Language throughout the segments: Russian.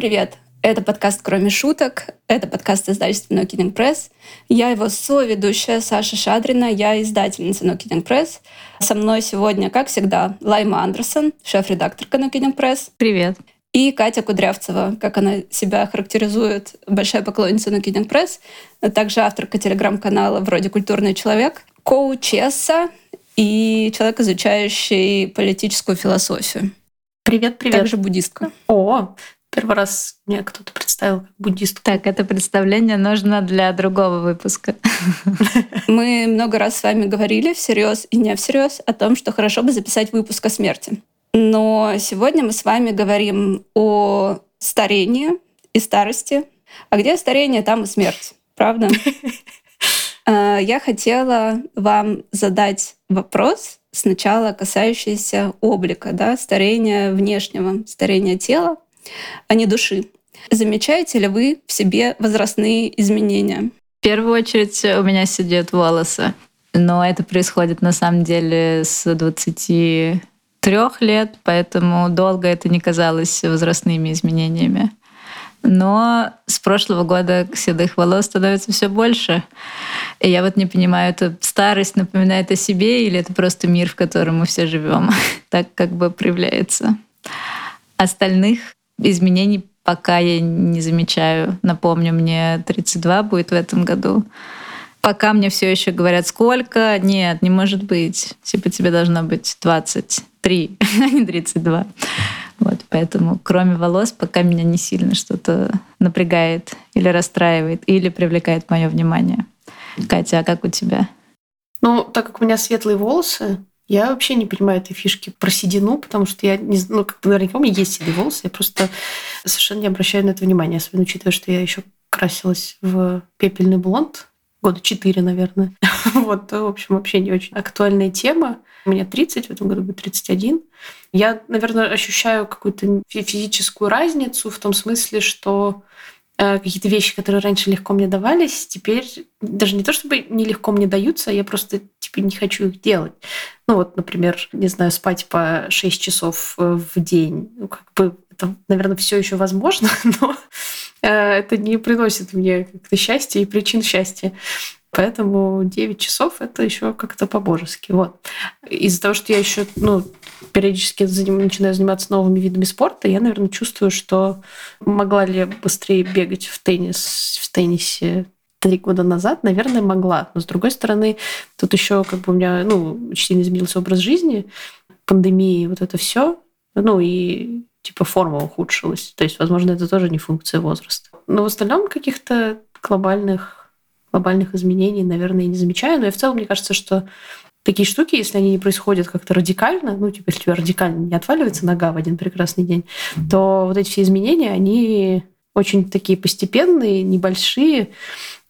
Привет! Это подкаст «Кроме шуток». Это подкаст издательства No Kidding Press. Я его соведущая Саша Шадрина. Я издательница No Kidding Press. Со мной сегодня, как всегда, Лайма Андерсон, шеф-редакторка No Kidding Press. Привет. И Катя Кудрявцева, как она себя характеризует, большая поклонница No Kidding Press, а также авторка телеграм-канала «Вроде культурный человек», коучесса и человек, изучающий политическую философию. Привет, привет. Также буддистка. О, Первый раз меня кто-то представил как буддистку. Так, это представление нужно для другого выпуска. Мы много раз с вами говорили всерьез и не всерьез о том, что хорошо бы записать выпуск о смерти. Но сегодня мы с вами говорим о старении и старости. А где старение, там и смерть. Правда? А, я хотела вам задать вопрос, сначала касающийся облика, да, старения внешнего, старения тела а не души. Замечаете ли вы в себе возрастные изменения? В первую очередь у меня сидят волосы. Но это происходит на самом деле с 23 лет, поэтому долго это не казалось возрастными изменениями. Но с прошлого года седых волос становится все больше. И я вот не понимаю, это старость напоминает о себе или это просто мир, в котором мы все живем, так как бы проявляется. Остальных изменений пока я не замечаю. Напомню, мне 32 будет в этом году. Пока мне все еще говорят, сколько? Нет, не может быть. Типа тебе должно быть 23, а не 32. Вот, поэтому кроме волос пока меня не сильно что-то напрягает или расстраивает, или привлекает мое внимание. Катя, а как у тебя? Ну, так как у меня светлые волосы, я вообще не понимаю этой фишки про седину, потому что я не ну, как наверняка у меня есть седые волосы, я просто совершенно не обращаю на это внимания, особенно учитывая, что я еще красилась в пепельный блонд года четыре, наверное. вот, в общем, вообще не очень актуальная тема. У меня 30, в этом году будет 31. Я, наверное, ощущаю какую-то физическую разницу в том смысле, что какие-то вещи, которые раньше легко мне давались, теперь даже не то чтобы нелегко мне даются, я просто типа не хочу их делать. Ну вот, например, не знаю, спать по 6 часов э, в день. Ну, как бы это, наверное, все еще возможно, но э, это не приносит мне как-то счастья и причин счастья. Поэтому 9 часов это еще как-то по-божески. Вот. Из-за того, что я еще ну, периодически заним, начинаю заниматься новыми видами спорта, я, наверное, чувствую, что могла ли я быстрее бегать в теннис, в теннисе три года назад, наверное, могла. Но с другой стороны, тут еще как бы у меня ну, очень сильно изменился образ жизни, пандемии, вот это все. Ну и типа форма ухудшилась. То есть, возможно, это тоже не функция возраста. Но в остальном каких-то глобальных, глобальных изменений, наверное, не замечаю. Но и в целом, мне кажется, что такие штуки, если они не происходят как-то радикально, ну, типа, если у тебя радикально не отваливается нога в один прекрасный день, то вот эти все изменения, они очень такие постепенные, небольшие,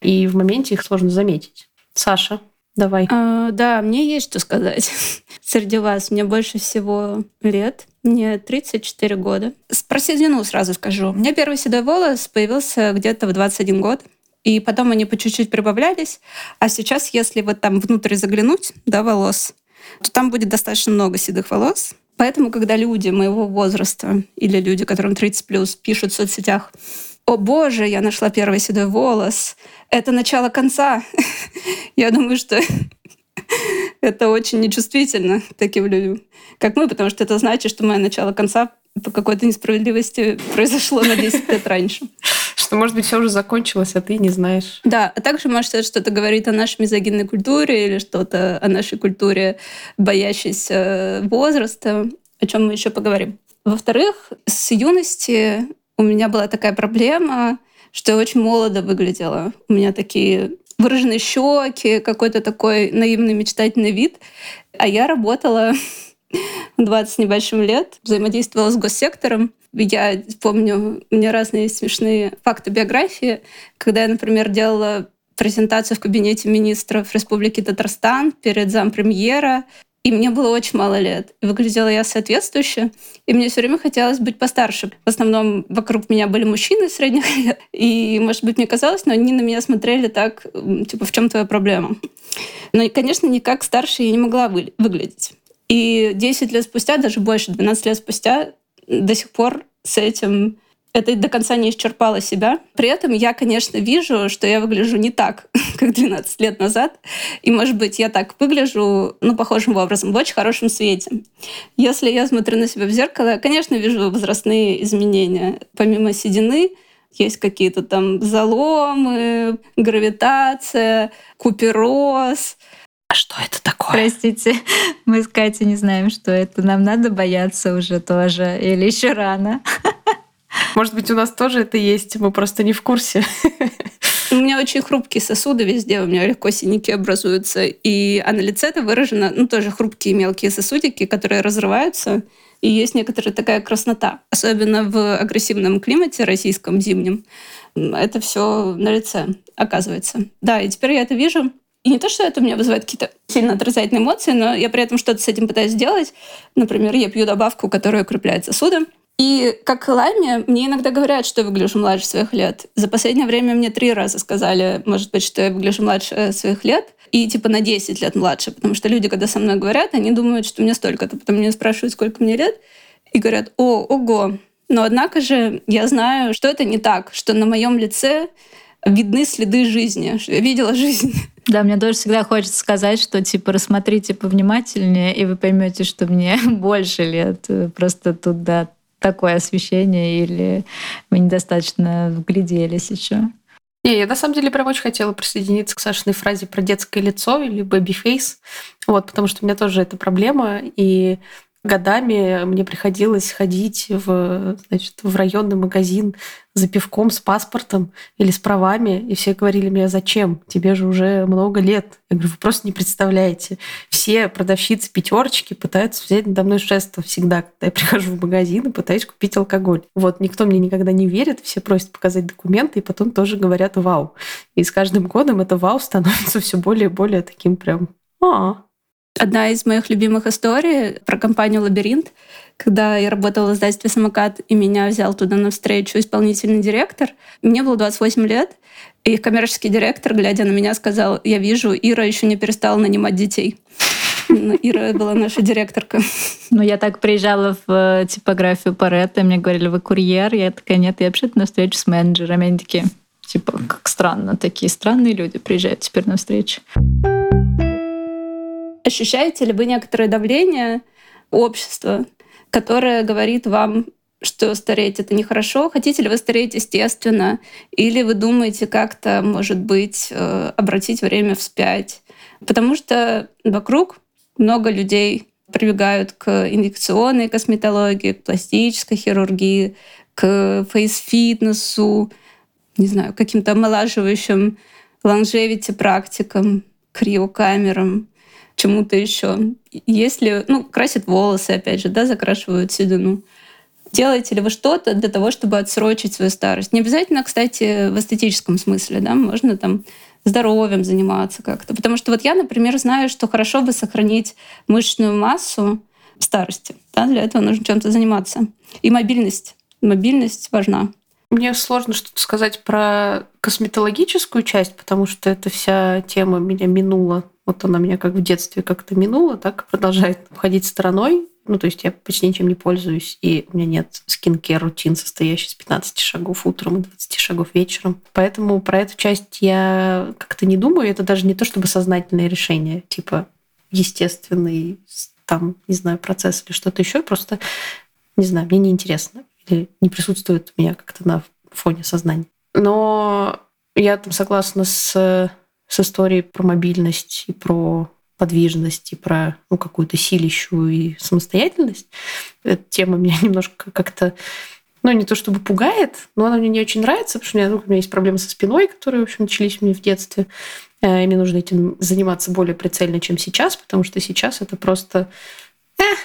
и в моменте их сложно заметить. Саша, давай. А, да, мне есть что сказать. Среди вас мне больше всего лет. Мне 34 года. Про седину сразу скажу. У меня первый седой волос появился где-то в 21 год и потом они по чуть-чуть прибавлялись. А сейчас, если вот там внутрь заглянуть, да, волос, то там будет достаточно много седых волос. Поэтому, когда люди моего возраста или люди, которым 30 плюс, пишут в соцсетях, «О боже, я нашла первый седой волос, это начало конца», я думаю, что это очень нечувствительно таким людям, как мы, потому что это значит, что мое начало конца по какой-то несправедливости произошло на 10 лет раньше. Что, может быть, все уже закончилось, а ты не знаешь. Да, а также, может, это что-то говорит о нашей мизогинной культуре или что-то о нашей культуре, боящейся возраста, о чем мы еще поговорим. Во-вторых, с юности у меня была такая проблема, что я очень молодо выглядела. У меня такие выраженные щеки, какой-то такой наивный мечтательный вид. А я работала 20 с небольшим лет, взаимодействовала с госсектором. Я помню, у меня разные смешные факты биографии, когда я, например, делала презентацию в кабинете министров Республики Татарстан перед зампремьера, и мне было очень мало лет. И выглядела я соответствующе. И мне все время хотелось быть постарше. В основном вокруг меня были мужчины средних лет. И, может быть, мне казалось, но они на меня смотрели так, типа, в чем твоя проблема? Но, конечно, никак старше я не могла вы выглядеть. И 10 лет спустя, даже больше, 12 лет спустя, до сих пор с этим это до конца не исчерпало себя. При этом я, конечно, вижу, что я выгляжу не так, как 12 лет назад. И, может быть, я так выгляжу, ну, похожим образом, в очень хорошем свете. Если я смотрю на себя в зеркало, я, конечно, вижу возрастные изменения. Помимо седины, есть какие-то там заломы, гравитация, купероз. А что это такое? Простите, мы с Катей не знаем, что это. Нам надо бояться уже тоже. Или еще рано. Может быть, у нас тоже это есть, мы просто не в курсе. У меня очень хрупкие сосуды везде, у меня легко синяки образуются. И, а на лице это выражено, ну, тоже хрупкие мелкие сосудики, которые разрываются. И есть некоторая такая краснота. Особенно в агрессивном климате российском зимнем. Это все на лице оказывается. Да, и теперь я это вижу. И не то, что это у меня вызывает какие-то сильно отрицательные эмоции, но я при этом что-то с этим пытаюсь сделать. Например, я пью добавку, которая укрепляет сосуды. И как Лайме, мне иногда говорят, что я выгляжу младше своих лет. За последнее время мне три раза сказали, может быть, что я выгляжу младше своих лет. И типа на 10 лет младше. Потому что люди, когда со мной говорят, они думают, что мне столько-то. Потом меня спрашивают, сколько мне лет. И говорят, о, ого. Но однако же я знаю, что это не так. Что на моем лице видны следы жизни. Что я видела жизнь. Да, мне тоже всегда хочется сказать, что типа рассмотрите повнимательнее, и вы поймете, что мне больше лет. Просто тут, да, такое освещение, или вы недостаточно вгляделись еще? Не, я на самом деле прям очень хотела присоединиться к Сашиной фразе про детское лицо или baby face, вот, потому что у меня тоже эта проблема, и годами мне приходилось ходить в, значит, в районный магазин за пивком с паспортом или с правами, и все говорили мне, зачем? Тебе же уже много лет. Я говорю, вы просто не представляете. Все продавщицы пятерочки пытаются взять надо мной шество всегда, когда я прихожу в магазин и пытаюсь купить алкоголь. Вот, никто мне никогда не верит, все просят показать документы, и потом тоже говорят «вау». И с каждым годом это «вау» становится все более и более таким прям «а, Одна из моих любимых историй про компанию «Лабиринт», когда я работала в издательстве «Самокат», и меня взял туда на встречу исполнительный директор. Мне было 28 лет, и коммерческий директор, глядя на меня, сказал, я вижу, Ира еще не перестала нанимать детей. Ну, Ира была наша директорка. Ну, я так приезжала в э, типографию Паретта, мне говорили, вы курьер? Я такая, нет, я вообще на встречу с менеджерами. Они такие, типа, как странно, такие странные люди приезжают теперь на встречу. Ощущаете ли вы некоторое давление общества, которое говорит вам, что стареть это нехорошо? Хотите ли вы стареть естественно? Или вы думаете как-то, может быть, э, обратить время вспять? Потому что вокруг много людей прибегают к инъекционной косметологии, к пластической хирургии, к фейс-фитнесу, не знаю, каким-то омолаживающим лонжевити практикам, криокамерам чему-то еще. Если, ну, красят волосы, опять же, да, закрашивают седину. Делаете ли вы что-то для того, чтобы отсрочить свою старость? Не обязательно, кстати, в эстетическом смысле, да, можно там здоровьем заниматься как-то. Потому что вот я, например, знаю, что хорошо бы сохранить мышечную массу в старости. Да, для этого нужно чем-то заниматься. И мобильность. Мобильность важна. Мне сложно что-то сказать про косметологическую часть, потому что эта вся тема меня минула вот она меня как в детстве как-то минула, так продолжает обходить стороной. Ну, то есть я почти ничем не пользуюсь, и у меня нет скин-кер рутин, состоящий из 15 шагов утром и 20 шагов вечером. Поэтому про эту часть я как-то не думаю. Это даже не то чтобы сознательное решение, типа естественный там, не знаю, процесс или что-то еще. Просто, не знаю, мне неинтересно. Или не присутствует у меня как-то на фоне сознания. Но я там согласна с с историей про мобильность и про подвижность и про ну, какую-то силищу и самостоятельность. Эта тема меня немножко как-то ну, не то чтобы пугает, но она мне не очень нравится, потому что у меня, ну, у меня есть проблемы со спиной, которые, в общем, начались у меня в детстве. Э, и мне нужно этим заниматься более прицельно, чем сейчас, потому что сейчас это просто... Эх,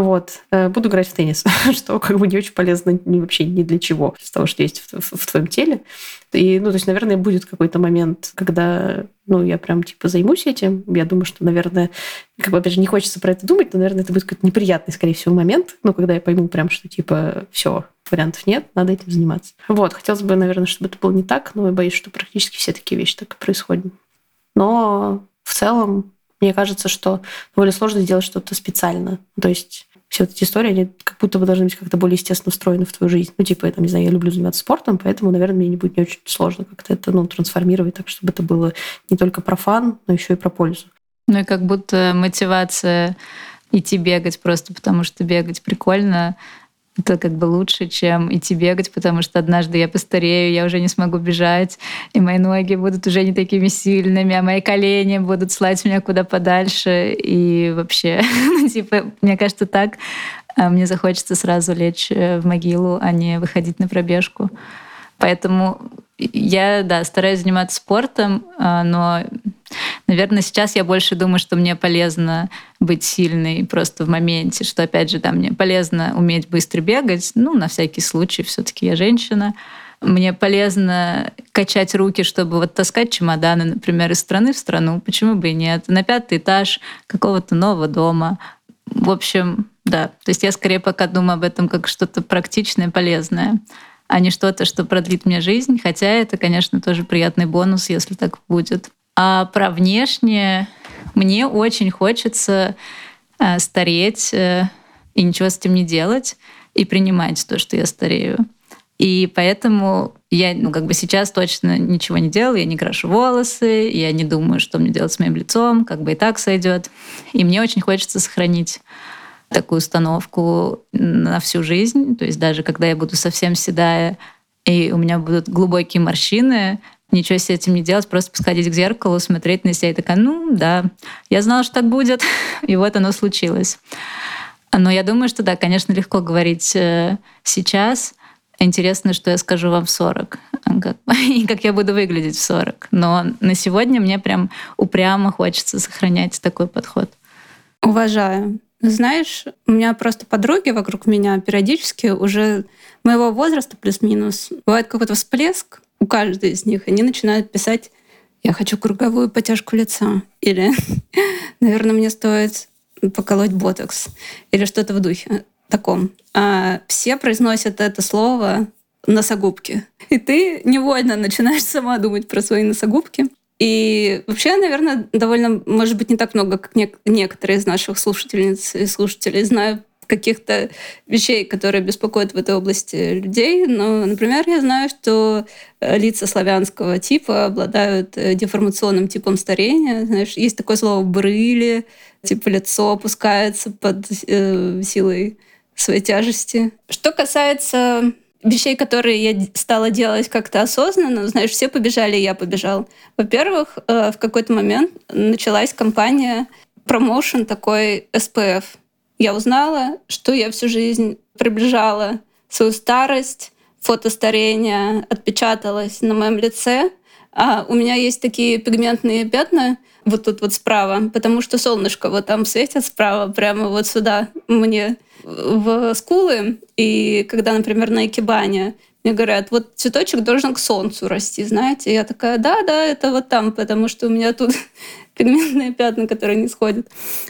вот. Э, буду играть в теннис, что как бы не очень полезно ни, вообще ни для чего из того, что есть в, в, в твоем теле. И, ну, то есть, наверное, будет какой-то момент, когда, ну, я прям, типа, займусь этим. Я думаю, что, наверное, как бы, опять же, не хочется про это думать, но, наверное, это будет какой-то неприятный, скорее всего, момент, ну, когда я пойму прям, что, типа, все, вариантов нет, надо этим заниматься. Вот, хотелось бы, наверное, чтобы это было не так, но я боюсь, что практически все такие вещи так и происходят. Но в целом мне кажется, что довольно сложно сделать что-то специально. То есть все эти истории, они как будто бы должны быть как-то более естественно устроены в твою жизнь. Ну, типа, я там, не знаю, я люблю заниматься спортом, поэтому, наверное, мне не будет не очень сложно как-то это, ну, трансформировать так, чтобы это было не только про фан, но еще и про пользу. Ну и как будто мотивация идти бегать просто потому, что бегать прикольно, это как бы лучше, чем идти бегать, потому что однажды я постарею, я уже не смогу бежать, и мои ноги будут уже не такими сильными, а мои колени будут слать меня куда подальше. И вообще, ну, типа, мне кажется, так а, мне захочется сразу лечь э, в могилу, а не выходить на пробежку. Поэтому я, да, стараюсь заниматься спортом, а, но, наверное, сейчас я больше думаю, что мне полезно быть сильной просто в моменте, что, опять же, да, мне полезно уметь быстро бегать, ну, на всякий случай, все таки я женщина. Мне полезно качать руки, чтобы вот таскать чемоданы, например, из страны в страну. Почему бы и нет? На пятый этаж какого-то нового дома. В общем, да. То есть я скорее пока думаю об этом как что-то практичное, полезное а не что-то, что продлит мне жизнь. Хотя это, конечно, тоже приятный бонус, если так будет. А про внешнее мне очень хочется э, стареть э, и ничего с этим не делать, и принимать то, что я старею. И поэтому я, ну, как бы сейчас точно ничего не делаю, я не крашу волосы, я не думаю, что мне делать с моим лицом, как бы и так сойдет. И мне очень хочется сохранить такую установку на всю жизнь. То есть даже когда я буду совсем седая, и у меня будут глубокие морщины, ничего с этим не делать, просто подходить к зеркалу, смотреть на себя и такая, ну да, я знала, что так будет, и вот оно случилось. Но я думаю, что да, конечно, легко говорить э, сейчас. Интересно, что я скажу вам в 40, и как я буду выглядеть в 40. Но на сегодня мне прям упрямо хочется сохранять такой подход. Уважаю. Знаешь, у меня просто подруги вокруг меня периодически уже моего возраста плюс-минус. Бывает какой-то всплеск у каждой из них. Они начинают писать «Я хочу круговую потяжку лица» или «Наверное, мне стоит поколоть ботокс» или что-то в духе таком. А все произносят это слово носогубки. И ты невольно начинаешь сама думать про свои носогубки. И вообще, наверное, довольно, может быть, не так много, как не- некоторые из наших слушательниц и слушателей знают каких-то вещей, которые беспокоят в этой области людей. Но, например, я знаю, что э, лица славянского типа обладают э, деформационным типом старения. Знаешь, есть такое слово «брыли», типа лицо опускается под э, силой своей тяжести. Что касается вещей, которые я стала делать как-то осознанно, знаешь, все побежали, я побежал. Во-первых, э, в какой-то момент началась кампания промоушен такой SPF. Я узнала, что я всю жизнь приближала свою старость, фото старения отпечаталось на моем лице. А у меня есть такие пигментные пятна вот тут вот справа, потому что солнышко вот там светит справа, прямо вот сюда мне в скулы, и когда, например, на Экибане мне говорят, вот цветочек должен к солнцу расти, знаете. я такая, да, да, это вот там, потому что у меня тут пигментные пятна, которые не сходят.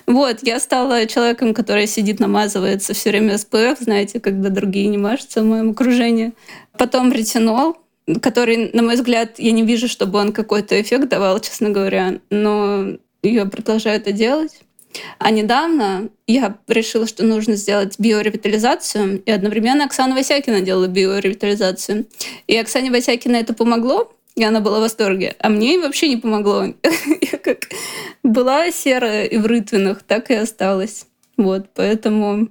Вот, я стала человеком, который сидит, намазывается все время SPF, знаете, когда другие не мажутся в моем окружении. Потом ретинол, который, на мой взгляд, я не вижу, чтобы он какой-то эффект давал, честно говоря, но я продолжаю это делать. А недавно я решила, что нужно сделать биоревитализацию, и одновременно Оксана Васякина делала биоревитализацию. И Оксане Васякина это помогло, и она была в восторге. А мне вообще не помогло. Я как была серая и в рытвинах, так и осталась. Вот, поэтому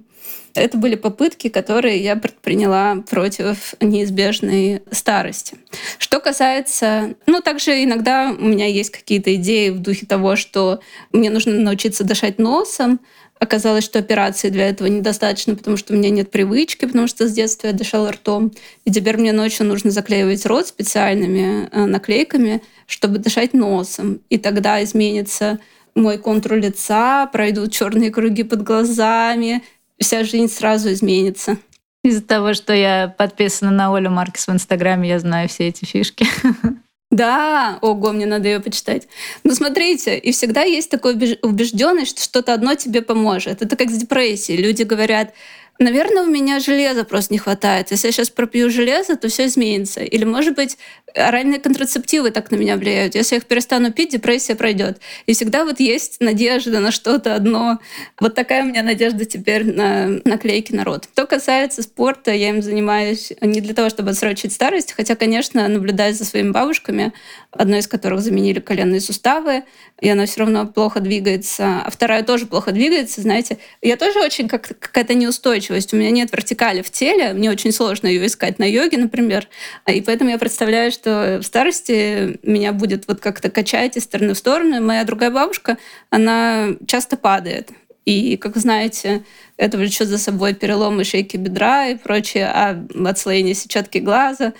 это были попытки, которые я предприняла против неизбежной старости. Что касается... Ну, также иногда у меня есть какие-то идеи в духе того, что мне нужно научиться дышать носом, Оказалось, что операции для этого недостаточно, потому что у меня нет привычки, потому что с детства я дышала ртом. И теперь мне ночью нужно заклеивать рот специальными э, наклейками, чтобы дышать носом. И тогда изменится мой контур лица, пройдут черные круги под глазами, вся жизнь сразу изменится. Из-за того, что я подписана на Олю Маркес в Инстаграме, я знаю все эти фишки. Да, ого, мне надо ее почитать. Ну, смотрите, и всегда есть такой убежденность, что что-то одно тебе поможет. Это как с депрессией. Люди говорят, Наверное, у меня железа просто не хватает. Если я сейчас пропью железо, то все изменится. Или, может быть, оральные контрацептивы так на меня влияют. Если я их перестану пить, депрессия пройдет. И всегда вот есть надежда на что-то одно. Вот такая у меня надежда теперь на наклейки народ. Что касается спорта, я им занимаюсь не для того, чтобы отсрочить старость, хотя, конечно, наблюдаю за своими бабушками, одной из которых заменили коленные суставы, и она все равно плохо двигается, а вторая тоже плохо двигается, знаете. Я тоже очень как какая-то неустойчивость. У меня нет вертикали в теле, мне очень сложно ее искать на йоге, например. И поэтому я представляю, что в старости меня будет вот как-то качать из стороны в сторону. Моя другая бабушка, она часто падает. И, как знаете, это влечет за собой переломы шейки бедра и прочее, а отслоение сетчатки глаза.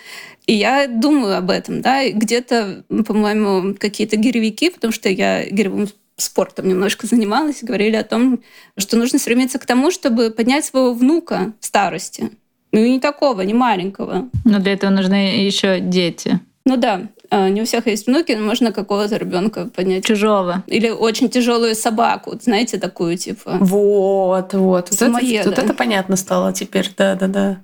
И я думаю об этом, да, и где-то, по-моему, какие-то гиревики, потому что я гиревым спортом немножко занималась, говорили о том, что нужно стремиться к тому, чтобы поднять своего внука в старости. Ну и не такого, не маленького. Но для этого нужны еще дети. Ну да, а, не у всех есть внуки, но можно какого-то ребенка поднять. Чужого. Или очень тяжелую собаку, знаете, такую типа. Вот, вот. Вот это, вот это понятно стало теперь, да, да, да.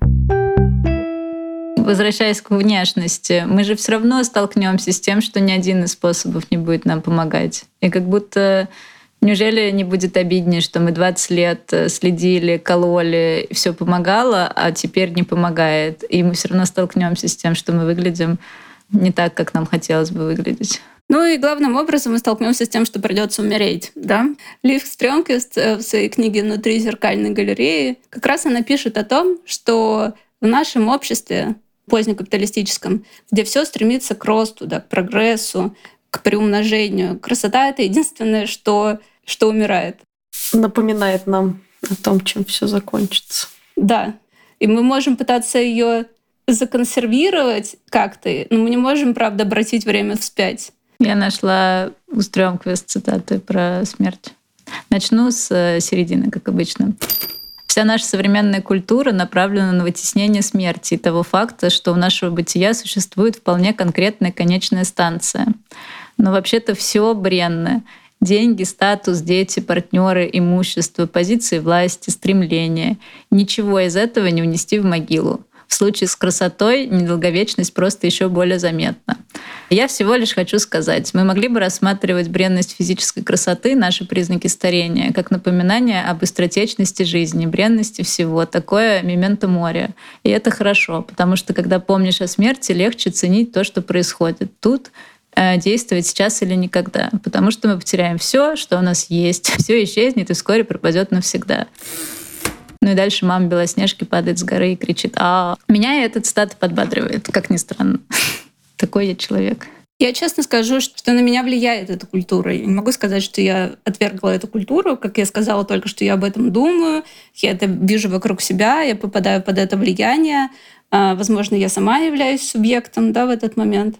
Возвращаясь к внешности, мы же все равно столкнемся с тем, что ни один из способов не будет нам помогать. И как будто Неужели не будет обиднее, что мы 20 лет э, следили, кололи, все помогало, а теперь не помогает? И мы все равно столкнемся с тем, что мы выглядим не так, как нам хотелось бы выглядеть. Ну и главным образом мы столкнемся с тем, что придется умереть. Да? Лив Стрёмквист э, в своей книге «Внутри зеркальной галереи» как раз она пишет о том, что в нашем обществе позднекапиталистическом, где все стремится к росту, да, к прогрессу, к приумножению. Красота — это единственное, что, что умирает. Напоминает нам о том, чем все закончится. Да. И мы можем пытаться ее законсервировать как-то, но мы не можем, правда, обратить время вспять. Я нашла у Стрёмквист цитаты про смерть. Начну с э, середины, как обычно. Вся наша современная культура направлена на вытеснение смерти и того факта, что у нашего бытия существует вполне конкретная конечная станция. Но вообще-то все бренное. Деньги, статус, дети, партнеры, имущество, позиции власти, стремления. Ничего из этого не унести в могилу. В случае с красотой недолговечность просто еще более заметна. Я всего лишь хочу сказать, мы могли бы рассматривать бренность физической красоты, наши признаки старения, как напоминание об быстротечности жизни, бренности всего, такое мементо моря. И это хорошо, потому что когда помнишь о смерти, легче ценить то, что происходит. Тут действовать сейчас или никогда, потому что мы потеряем все, что у нас есть, все исчезнет и вскоре пропадет навсегда. Ну и дальше мама Белоснежки падает с горы и кричит «А!». Меня этот цитата подбадривает, как ни странно. Такой я человек. Я честно скажу, что на меня влияет эта культура. Я не могу сказать, что я отвергла эту культуру. Как я сказала только, что я об этом думаю, я это вижу вокруг себя, я попадаю под это влияние. А, возможно, я сама являюсь субъектом да, в этот момент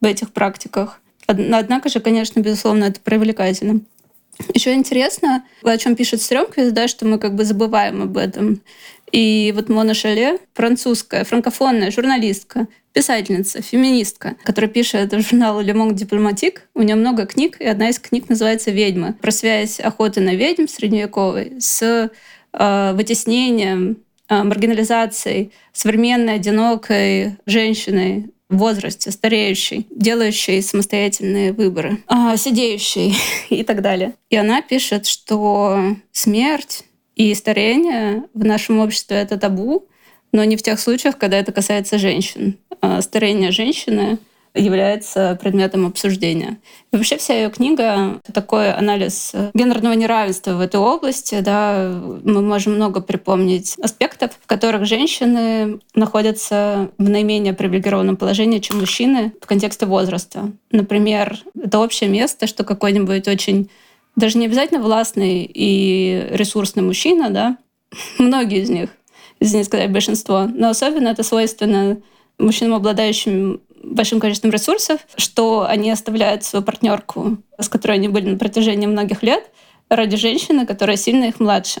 в этих практиках. Однако же, конечно, безусловно, это привлекательно. Еще интересно, о чем пишет Стрёмквист, да, что мы как бы забываем об этом. И вот Мона Шале, французская, франкофонная журналистка, писательница, феминистка, которая пишет в журнал Le Monde Diplomatique. У нее много книг, и одна из книг называется «Ведьмы». Про связь охоты на ведьм средневековой с э, вытеснением, э, маргинализацией современной одинокой женщины возрасте, стареющей, делающей самостоятельные выборы, э, сидеющей и так далее. И она пишет, что смерть и старение в нашем обществе — это табу, но не в тех случаях, когда это касается женщин. А старение женщины является предметом обсуждения. И вообще вся ее книга — это такой анализ гендерного неравенства в этой области. Да. Мы можем много припомнить аспектов, в которых женщины находятся в наименее привилегированном положении, чем мужчины в контексте возраста. Например, это общее место, что какой-нибудь очень даже не обязательно властный и ресурсный мужчина, да, многие из них, не сказать большинство, но особенно это свойственно мужчинам, обладающим большим количеством ресурсов, что они оставляют свою партнерку, с которой они были на протяжении многих лет, ради женщины, которая сильно их младше.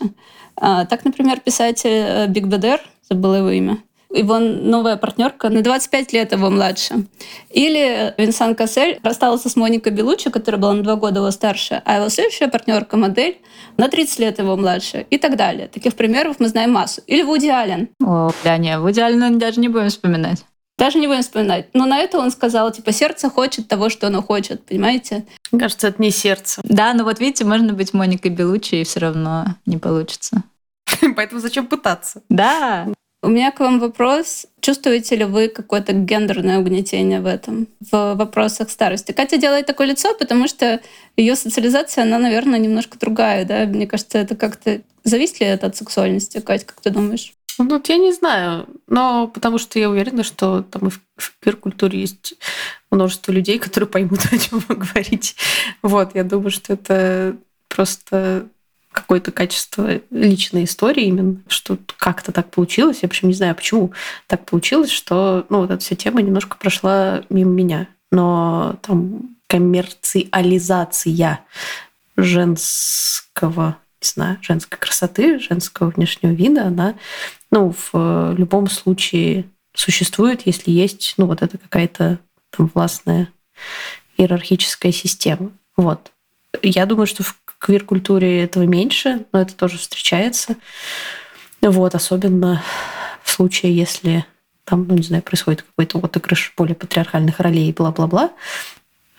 А, так, например, писатель э, Биг Бедер, забыла его имя, его новая партнерка на 25 лет его младше. Или Винсан Кассель расстался с Моникой Белучи, которая была на два года его старше, а его следующая партнерка, модель, на 30 лет его младше и так далее. Таких примеров мы знаем массу. Или Вуди Аллен. О, да, не, Вуди Аллен даже не будем вспоминать. Даже не будем вспоминать. Но на это он сказал, типа, сердце хочет того, что оно хочет, понимаете? Мне кажется, это не сердце. Да, но вот видите, можно быть Моникой Белучи, и все равно не получится. Поэтому зачем пытаться? Да. У меня к вам вопрос. Чувствуете ли вы какое-то гендерное угнетение в этом, в вопросах старости? Катя делает такое лицо, потому что ее социализация, она, наверное, немножко другая, да? Мне кажется, это как-то... Зависит ли это от сексуальности, Катя, как ты думаешь? Ну, я не знаю, но потому что я уверена, что там и в, в квир-культуре есть множество людей, которые поймут, о чем вы говорите. Вот, я думаю, что это просто какое-то качество личной истории именно, что как-то так получилось. Я причем не знаю, почему так получилось, что ну, вот эта вся тема немножко прошла мимо меня. Но там коммерциализация женского не знаю, женской красоты, женского внешнего вида, она, ну, в любом случае существует, если есть, ну, вот это какая-то там властная иерархическая система. Вот. Я думаю, что в квир-культуре этого меньше, но это тоже встречается. Вот, особенно в случае, если там, ну, не знаю, происходит какой-то отыгрыш более патриархальных ролей, бла-бла-бла.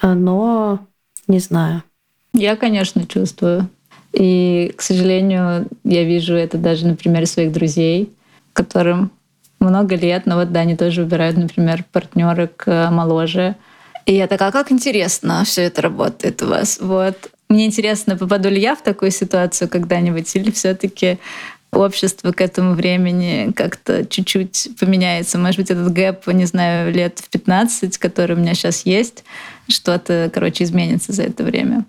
Но не знаю. Я, конечно, чувствую. И, к сожалению, я вижу это даже на примере своих друзей, которым много лет, но вот да, они тоже выбирают, например, партнеры к моложе. И я такая, как интересно все это работает у вас. Вот. Мне интересно, попаду ли я в такую ситуацию когда-нибудь, или все-таки общество к этому времени как-то чуть-чуть поменяется. Может быть, этот гэп, не знаю, лет в 15, который у меня сейчас есть, что-то, короче, изменится за это время.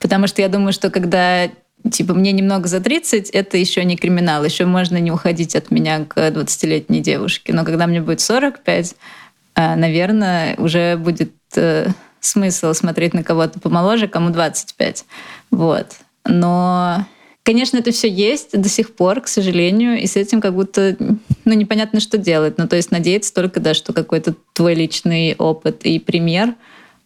Потому что я думаю, что когда типа мне немного за 30, это еще не криминал, еще можно не уходить от меня к 20-летней девушке. Но когда мне будет 45, э, наверное, уже будет э, смысл смотреть на кого-то помоложе, кому 25. Вот. Но, конечно, это все есть до сих пор, к сожалению, и с этим как будто ну, непонятно, что делать. Ну, то есть надеяться только, да, что какой-то твой личный опыт и пример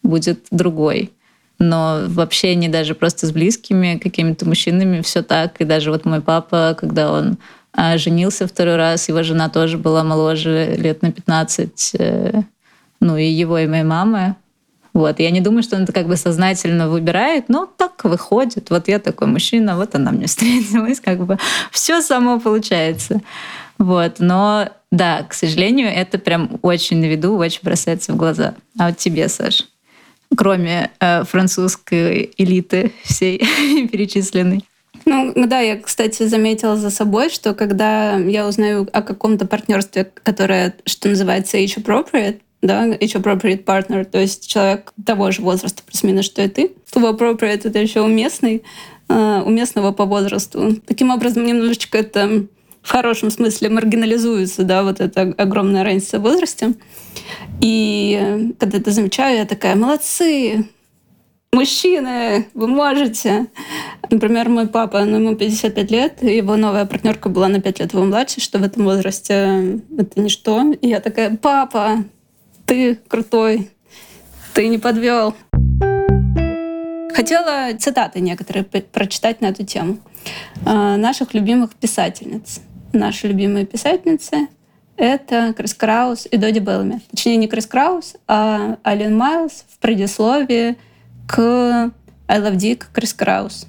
будет другой но в общении даже просто с близкими какими-то мужчинами все так. И даже вот мой папа, когда он а, женился второй раз, его жена тоже была моложе лет на 15, э, ну и его, и моей мамы. Вот. Я не думаю, что он это как бы сознательно выбирает, но так выходит. Вот я такой мужчина, вот она мне встретилась, как бы все само получается. Вот. Но да, к сожалению, это прям очень на виду, очень бросается в глаза. А вот тебе, Саш? Кроме э, французской элиты всей перечисленной. Ну, да, я, кстати, заметила за собой, что когда я узнаю о каком-то партнерстве, которое, что называется, age appropriate, да, age appropriate partner, то есть человек того же возраста, плюс-минус, что и ты. Слово appropriate — это еще уместный, э, уместного по возрасту. Таким образом, немножечко это в хорошем смысле маргинализуется, да, вот эта огромная разница в возрасте. И когда это замечаю, я такая, молодцы, мужчины, вы можете. Например, мой папа, ну, ему 55 лет, его новая партнерка была на 5 лет его младше, что в этом возрасте это ничто. И я такая, папа, ты крутой, ты не подвел. Хотела цитаты некоторые прочитать на эту тему а, наших любимых писательниц наши любимые писательницы — это Крис Краус и Доди Беллами. Точнее, не Крис Краус, а Ален Майлз в предисловии к «I love Dick» Крис Краус.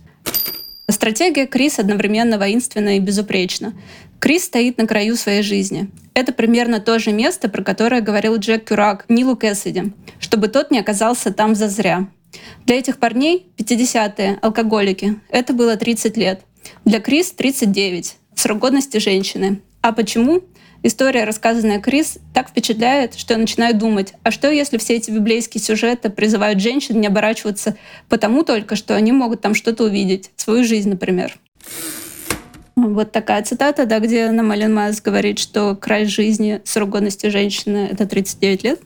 Стратегия Крис одновременно воинственна и безупречна. Крис стоит на краю своей жизни. Это примерно то же место, про которое говорил Джек Кюрак Нилу Кэссиди, чтобы тот не оказался там зазря. Для этих парней 50-е, алкоголики, это было 30 лет. Для Крис 39 срок годности женщины. А почему? История, рассказанная Крис, так впечатляет, что я начинаю думать, а что если все эти библейские сюжеты призывают женщин не оборачиваться потому только, что они могут там что-то увидеть, свою жизнь, например. Вот такая цитата, да, где Намалин Маз говорит, что край жизни, срок годности женщины — это 39 лет.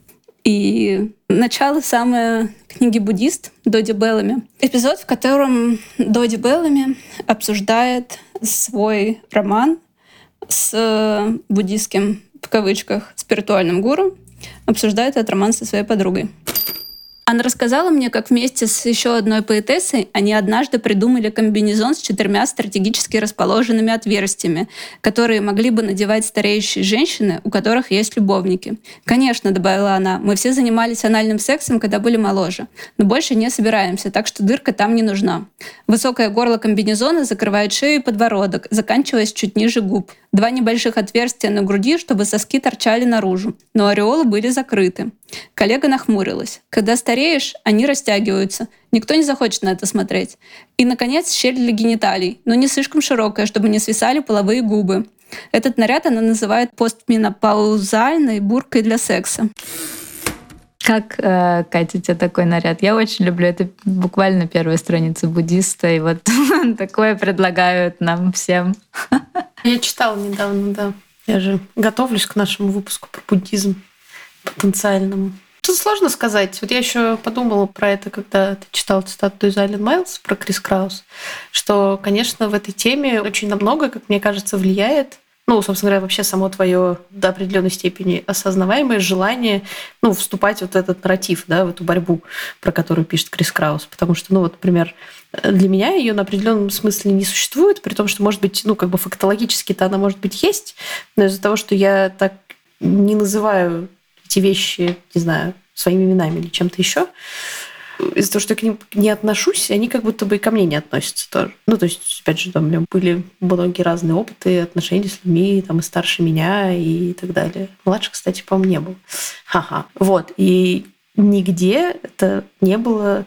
И начало самой книги «Буддист» Доди Беллами. Эпизод, в котором Доди Беллами обсуждает свой роман с буддийским в кавычках, спиритуальным гуру, обсуждает этот роман со своей подругой. Она рассказала мне, как вместе с еще одной поэтессой они однажды придумали комбинезон с четырьмя стратегически расположенными отверстиями, которые могли бы надевать стареющие женщины, у которых есть любовники. Конечно, добавила она, мы все занимались анальным сексом, когда были моложе, но больше не собираемся, так что дырка там не нужна. Высокое горло комбинезона закрывает шею и подбородок, заканчиваясь чуть ниже губ. Два небольших отверстия на груди, чтобы соски торчали наружу, но ореолы были закрыты. Коллега нахмурилась. Когда стареешь, они растягиваются. Никто не захочет на это смотреть. И, наконец, щель для гениталий, но не слишком широкая, чтобы не свисали половые губы. Этот наряд она называет постменопаузальной буркой для секса. Как, э, Катя, тебе такой наряд? Я очень люблю. Это буквально первая страница буддиста. И вот такое предлагают нам всем. Я читала недавно, да. Я же готовлюсь к нашему выпуску про буддизм потенциальному. Тут сложно сказать. Вот я еще подумала про это, когда ты читал цитату из Айлен Майлз про Крис Краус, что, конечно, в этой теме очень на много, как мне кажется, влияет ну, собственно говоря, вообще само твое до определенной степени осознаваемое желание, ну, вступать вот в этот нарратив, да, в эту борьбу, про которую пишет Крис Краус. Потому что, ну, вот, например, для меня ее на определенном смысле не существует, при том, что, может быть, ну, как бы фактологически-то она, может быть, есть, но из-за того, что я так не называю эти вещи, не знаю, своими именами или чем-то еще, из-за того, что я к ним не отношусь, они как будто бы и ко мне не относятся тоже. Ну, то есть, опять же, там у меня были многие разные опыты отношений с людьми, там, и старше меня, и так далее. Младше, кстати, по-моему, не был. Ха-ха. Вот. И нигде это не было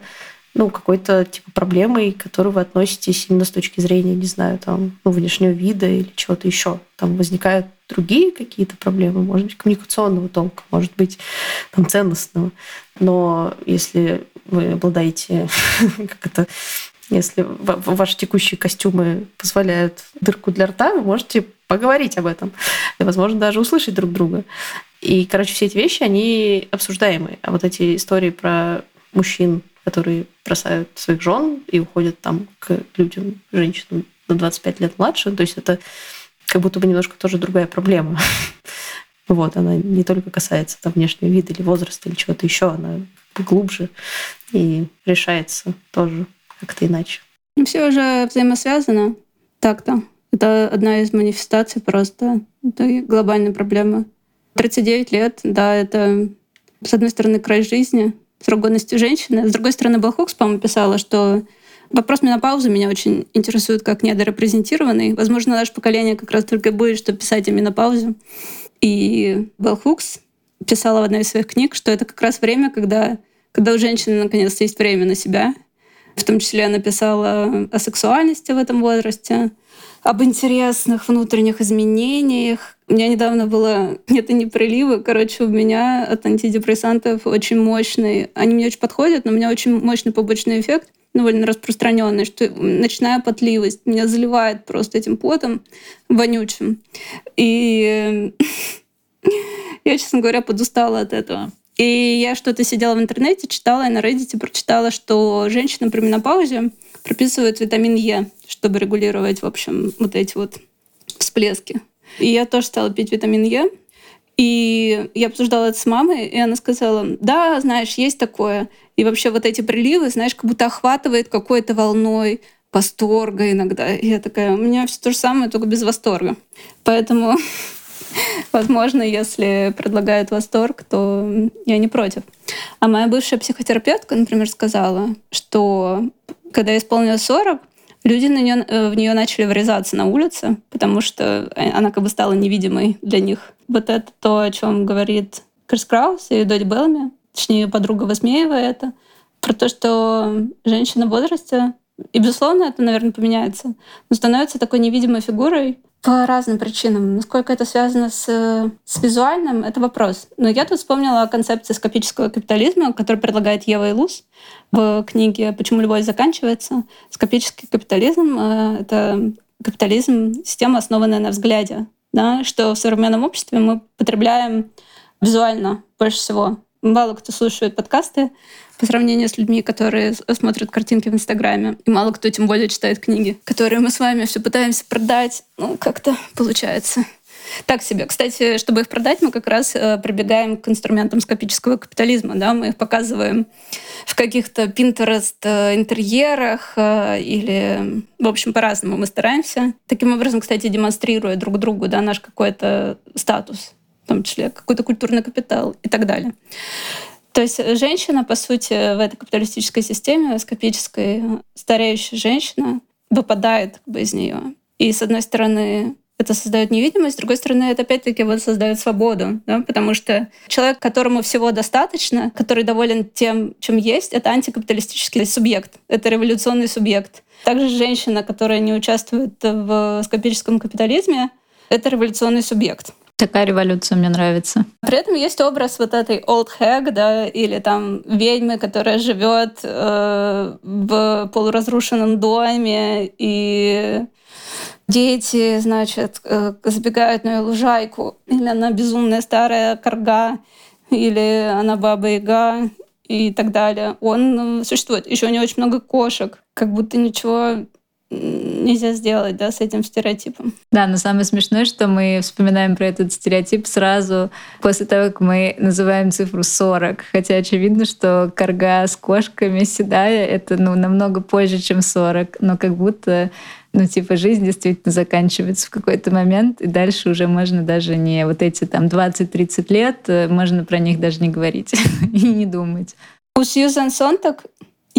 ну, какой-то типа проблемой, к которой вы относитесь именно с точки зрения, не знаю, там, ну, внешнего вида или чего-то еще. Там возникают другие какие-то проблемы, может быть, коммуникационного толка, может быть, там, ценностного. Но если вы обладаете, как это, если ваши текущие костюмы позволяют дырку для рта, вы можете поговорить об этом. И, возможно, даже услышать друг друга. И, короче, все эти вещи, они обсуждаемые. А вот эти истории про мужчин, которые бросают своих жен и уходят там к людям, женщинам на 25 лет младше, то есть это как будто бы немножко тоже другая проблема. Вот, она не только касается там, внешнего вида или возраста или чего-то еще, она глубже и решается тоже как-то иначе. Все уже взаимосвязано так-то. Это одна из манифестаций просто этой глобальной проблемы. 39 лет, да, это, с одной стороны, край жизни, срок годности женщины. С другой стороны, Балхукс, по-моему, писала, что вопрос менопаузы меня очень интересует как недорепрезентированный. Возможно, наше поколение как раз только будет, что писать о менопаузе. И Белл Хукс писала в одной из своих книг, что это как раз время, когда, когда у женщины наконец-то есть время на себя. В том числе она писала о сексуальности в этом возрасте, об интересных внутренних изменениях. У меня недавно было это не приливы, короче, у меня от антидепрессантов очень мощный. Они мне очень подходят, но у меня очень мощный побочный эффект довольно распространенный, что ночная потливость меня заливает просто этим потом вонючим. И я, честно говоря, подустала от этого. И я что-то сидела в интернете, читала, и на Reddit прочитала, что женщинам при менопаузе прописывают витамин Е, чтобы регулировать, в общем, вот эти вот всплески. И я тоже стала пить витамин Е. И я обсуждала это с мамой, и она сказала, да, знаешь, есть такое. И вообще вот эти приливы, знаешь, как будто охватывает какой-то волной восторга иногда. И я такая, у меня все то же самое, только без восторга. Поэтому, возможно, если предлагают восторг, то я не против. А моя бывшая психотерапевтка, например, сказала, что когда исполнилось 40, люди на нее, э, в нее начали врезаться на улице, потому что она как бы стала невидимой для них. Вот это то, о чем говорит Крис Краус и Доди Беллами, точнее, подруга высмеивая это, про то, что женщина в возрасте, и, безусловно, это, наверное, поменяется, но становится такой невидимой фигурой по разным причинам. Насколько это связано с, с визуальным, это вопрос. Но я тут вспомнила о концепции скопического капитализма, который предлагает Ева Илус в книге «Почему любовь заканчивается». Скопический капитализм э, — это капитализм, система, основанная на взгляде. Да? Что в современном обществе мы потребляем визуально больше всего мало кто слушает подкасты по сравнению с людьми, которые смотрят картинки в Инстаграме. И мало кто тем более читает книги, которые мы с вами все пытаемся продать. Ну, как-то получается так себе. Кстати, чтобы их продать, мы как раз э, прибегаем к инструментам скопического капитализма. Да? Мы их показываем в каких-то Pinterest э, э, или, в общем, по-разному мы стараемся. Таким образом, кстати, демонстрируя друг другу да, наш какой-то статус, в том числе какой-то культурный капитал и так далее. То есть женщина, по сути, в этой капиталистической системе скопической, стареющая женщина, выпадает как бы из нее. И с одной стороны, это создает невидимость, с другой стороны, это опять-таки вот создает свободу, да? потому что человек, которому всего достаточно, который доволен тем, чем есть, это антикапиталистический субъект, это революционный субъект. Также женщина, которая не участвует в скопическом капитализме, это революционный субъект. Такая революция мне нравится. При этом есть образ вот этой old hag, да, или там ведьмы, которая живет э, в полуразрушенном доме, и дети, значит, э, забегают на ее лужайку, или она безумная старая корга, или она баба-яга, и так далее. Он существует. Еще у него очень много кошек. Как будто ничего нельзя сделать, да, с этим стереотипом. Да, но самое смешное, что мы вспоминаем про этот стереотип сразу после того, как мы называем цифру 40. Хотя очевидно, что карга с кошками седая — это ну, намного позже, чем 40. Но как будто ну, типа, жизнь действительно заканчивается в какой-то момент, и дальше уже можно даже не вот эти там 20-30 лет, э, можно про них даже не говорить и не думать. У Сьюзан Сонтак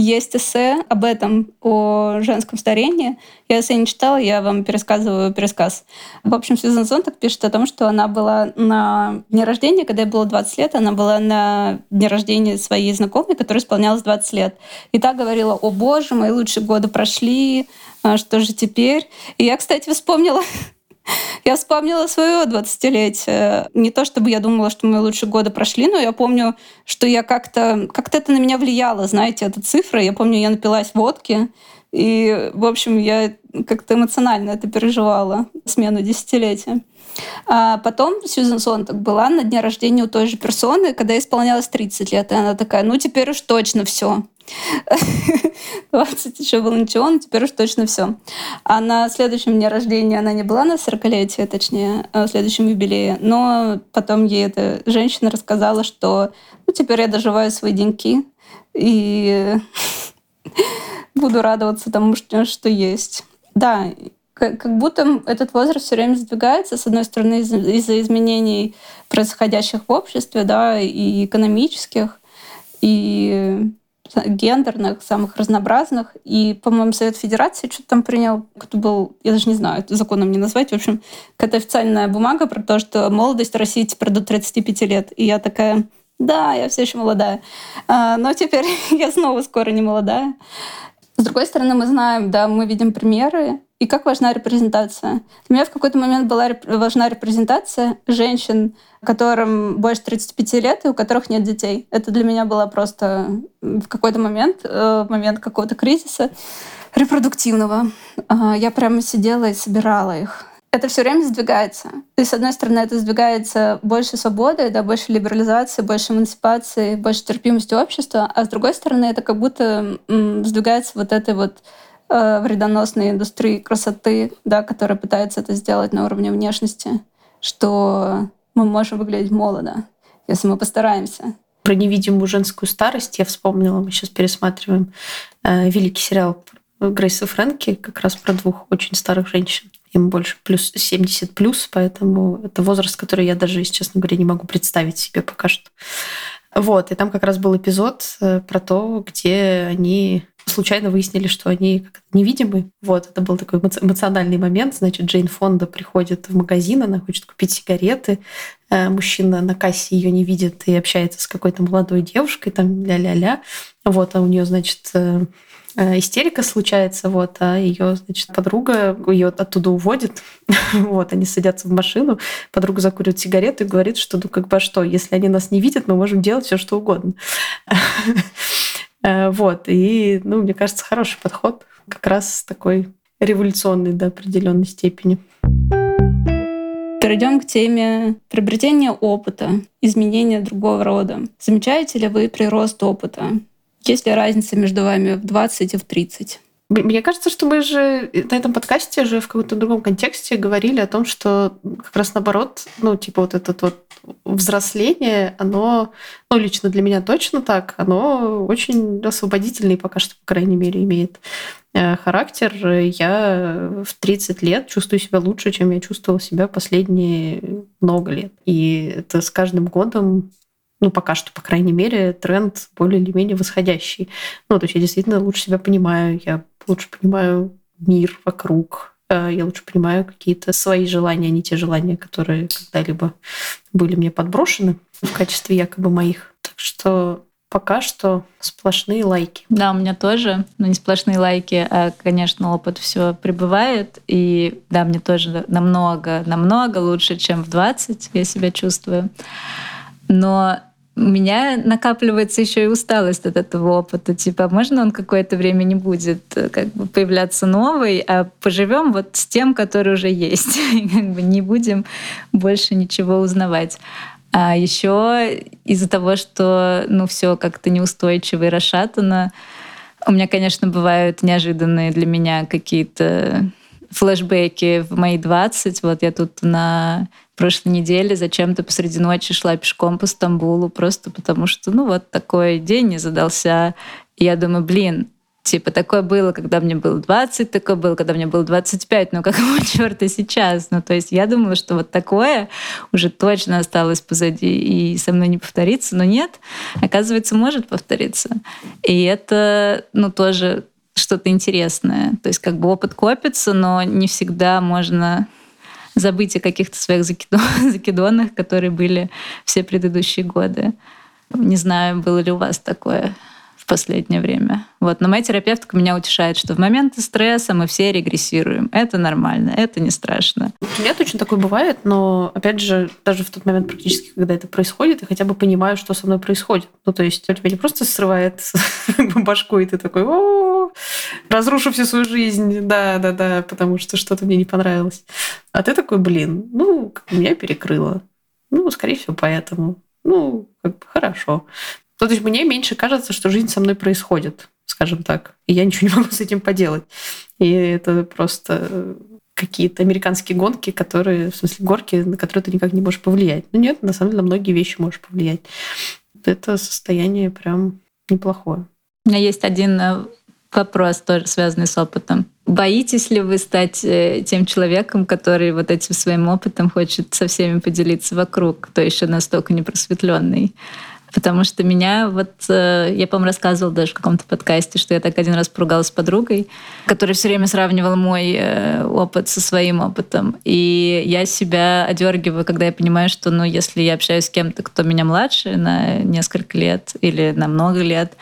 есть эссе об этом, о женском старении. Я эссе не читала, я вам пересказываю пересказ. В общем, Сьюзан Зонтак пишет о том, что она была на дне рождения, когда ей было 20 лет, она была на дне рождения своей знакомой, которой исполнялось 20 лет. И та говорила, о боже, мои лучшие годы прошли, а что же теперь? И я, кстати, вспомнила я вспомнила свое 20-летие. Не то чтобы я думала, что мои лучшие годы прошли, но я помню, что я как-то... Как-то это на меня влияло, знаете, эта цифра. Я помню, я напилась водки, и, в общем, я как-то эмоционально это переживала, смену десятилетия. А потом Сьюзен Сонтак была на дне рождения у той же персоны, когда исполнялось 30 лет. И она такая, ну теперь уж точно все. 20 еще было ничего, но теперь уж точно все. А на следующем дне рождения она не была на 40-летие, точнее, а в следующем юбилее, но потом ей эта женщина рассказала, что ну, теперь я доживаю свои деньки и буду радоваться тому, что, что есть. Да, как будто этот возраст все время сдвигается, с одной стороны, из-за изменений, происходящих в обществе, да, и экономических, и гендерных, самых разнообразных. И, по-моему, Совет Федерации что-то там принял, кто был, я даже не знаю, это законом не назвать. В общем, какая-то официальная бумага про то, что молодость в России теперь до 35 лет. И я такая, да, я все еще молодая. А, но теперь я снова скоро не молодая. С другой стороны, мы знаем, да, мы видим примеры, и как важна репрезентация. Для меня в какой-то момент была реп- важна репрезентация женщин, которым больше 35 лет и у которых нет детей. Это для меня было просто в какой-то момент, э, момент какого-то кризиса репродуктивного. Я прямо сидела и собирала их это все время сдвигается. И с одной стороны, это сдвигается больше свободы, да, больше либерализации, больше эмансипации, больше терпимости общества, а с другой стороны, это как будто сдвигается вот этой вот э, вредоносной индустрии красоты, да, которая пытается это сделать на уровне внешности, что мы можем выглядеть молодо, если мы постараемся. Про невидимую женскую старость я вспомнила, мы сейчас пересматриваем э, великий сериал Грейса Фрэнки, как раз про двух очень старых женщин им больше плюс 70 плюс, поэтому это возраст, который я даже, если честно говоря, не могу представить себе пока что. Вот, и там как раз был эпизод э, про то, где они случайно выяснили, что они как невидимы. Вот, это был такой эмоциональный момент. Значит, Джейн Фонда приходит в магазин, она хочет купить сигареты. Э, мужчина на кассе ее не видит и общается с какой-то молодой девушкой, там ля-ля-ля. Вот, а у нее, значит, э, истерика случается, вот, а ее, значит, подруга ее оттуда уводит, вот, они садятся в машину, подруга закуривает сигарету и говорит, что, ну, как бы, а что, если они нас не видят, мы можем делать все, что угодно. Э, вот, и, ну, мне кажется, хороший подход, как раз такой революционный до определенной степени. Перейдем к теме приобретения опыта, изменения другого рода. Замечаете ли вы прирост опыта? Есть ли разница между вами в 20 и в 30? Мне кажется, что мы же на этом подкасте же в каком-то другом контексте говорили о том, что как раз наоборот, ну, типа вот это вот взросление, оно, ну, лично для меня точно так, оно очень освободительный пока что, по крайней мере, имеет э, характер. Я в 30 лет чувствую себя лучше, чем я чувствовала себя последние много лет. И это с каждым годом ну, пока что, по крайней мере, тренд более или менее восходящий. Ну, то есть я действительно лучше себя понимаю, я лучше понимаю мир вокруг, э, я лучше понимаю какие-то свои желания, а не те желания, которые когда-либо были мне подброшены в качестве якобы моих. Так что пока что сплошные лайки. Да, у меня тоже, но не сплошные лайки, а, конечно, опыт все прибывает. И да, мне тоже намного, намного лучше, чем в 20 я себя чувствую. Но у меня накапливается еще и усталость от этого опыта. Типа, можно он какое-то время не будет э, как бы появляться новый, а поживем вот с тем, который уже есть. И как бы не будем больше ничего узнавать. А еще из-за того, что ну все как-то неустойчиво и расшатано, у меня, конечно, бывают неожиданные для меня какие-то флешбеки в мои 20. Вот я тут на прошлой неделе зачем-то посреди ночи шла пешком по Стамбулу, просто потому что, ну, вот такой день не задался. И я думаю, блин, Типа, такое было, когда мне было 20, такое было, когда мне было 25, но какого черта сейчас? Ну, то есть я думала, что вот такое уже точно осталось позади и со мной не повторится, но нет, оказывается, может повториться. И это, ну, тоже что-то интересное. То есть как бы опыт копится, но не всегда можно забыть о каких-то своих закидонах, которые были все предыдущие годы. Не знаю, было ли у вас такое последнее время. Вот. Но моя терапевтка меня утешает, что в моменты стресса мы все регрессируем. Это нормально, это не страшно. У меня точно такое бывает, но, опять же, даже в тот момент практически, когда это происходит, я хотя бы понимаю, что со мной происходит. Ну, то есть у тебя не просто срывает башку, и ты такой, о разрушу всю свою жизнь, да-да-да, потому что что-то мне не понравилось. А ты такой, блин, ну, меня перекрыло. Ну, скорее всего, поэтому. Ну, как бы хорошо. Ну, то есть мне меньше кажется, что жизнь со мной происходит, скажем так. И я ничего не могу с этим поделать. И это просто какие-то американские гонки, которые, в смысле, горки, на которые ты никак не можешь повлиять. Ну нет, на самом деле на многие вещи можешь повлиять. Это состояние прям неплохое. У меня есть один э, вопрос, тоже связанный с опытом. Боитесь ли вы стать э, тем человеком, который вот этим своим опытом хочет со всеми поделиться вокруг, кто еще настолько непросветленный? Потому что меня вот, э, я, по-моему, рассказывала даже в каком-то подкасте, что я так один раз поругалась с подругой, которая все время сравнивала мой э, опыт со своим опытом. И я себя одергиваю, когда я понимаю, что, ну, если я общаюсь с кем-то, кто меня младше на несколько лет или на много лет,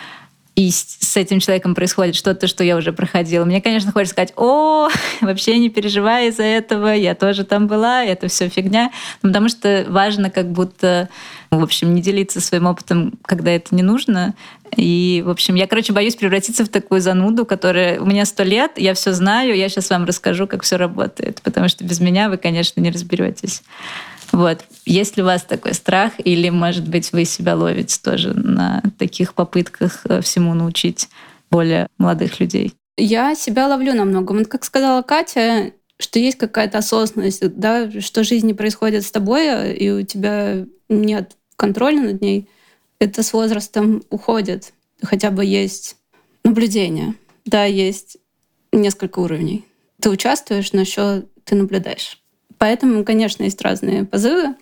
и с этим человеком происходит что-то, что я уже проходила. Мне, конечно, хочется сказать, о, вообще не переживай из-за этого, я тоже там была, это все фигня. Ну, потому что важно как будто, в общем, не делиться своим опытом, когда это не нужно. И, в общем, я, короче, боюсь превратиться в такую зануду, которая у меня сто лет, я все знаю, я сейчас вам расскажу, как все работает, потому что без меня вы, конечно, не разберетесь. Вот. Есть ли у вас такой страх, или, может быть, вы себя ловите тоже на таких попытках э, всему научить более молодых людей? Я себя ловлю на многом. Вот как сказала Катя, что есть какая-то осознанность, да, что жизнь не происходит с тобой, э, и у тебя нет контроля над ней, это с возрастом уходит. Хотя бы есть наблюдение. Да, есть несколько уровней. Ты участвуешь, но еще ты наблюдаешь. Поэтому, конечно, есть разные позывы,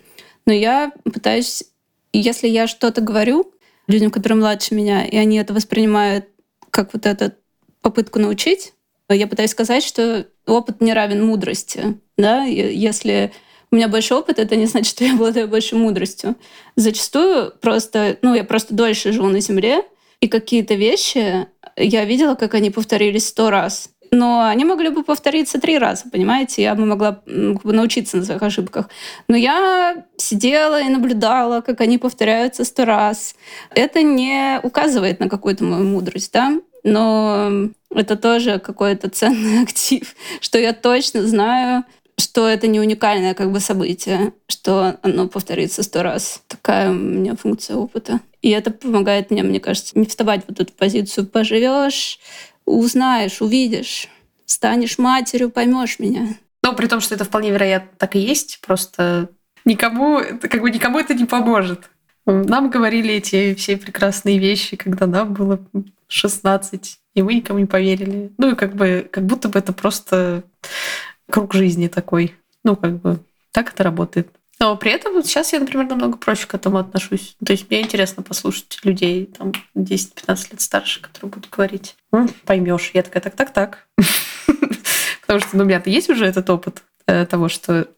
но я пытаюсь, если я что-то говорю людям, которые младше меня, и они это воспринимают как вот эту попытку научить, я пытаюсь сказать, что опыт не равен мудрости. Да? Если у меня больше опыта, это не значит, что я обладаю больше мудростью. Зачастую просто, ну, я просто дольше живу на Земле, и какие-то вещи я видела, как они повторились сто раз но они могли бы повториться три раза, понимаете? Я бы могла научиться на своих ошибках. Но я сидела и наблюдала, как они повторяются сто раз. Это не указывает на какую-то мою мудрость, да? Но это тоже какой-то ценный актив, что я точно знаю, что это не уникальное как бы событие, что оно повторится сто раз. Такая у меня функция опыта. И это помогает мне, мне кажется, не вставать в эту позицию «поживешь», узнаешь, увидишь, станешь матерью, поймешь меня. Ну, при том, что это вполне вероятно так и есть, просто никому, как бы никому это не поможет. Нам говорили эти все прекрасные вещи, когда нам было 16, и мы никому не поверили. Ну и как бы, как будто бы это просто круг жизни такой. Ну, как бы, так это работает. Но при этом сейчас я, например, намного проще к этому отношусь. То есть мне интересно послушать людей там 10-15 лет старше, которые будут говорить. Поймешь. Я такая, так, так, так. Потому что ну, у меня-то есть уже этот опыт э, того, что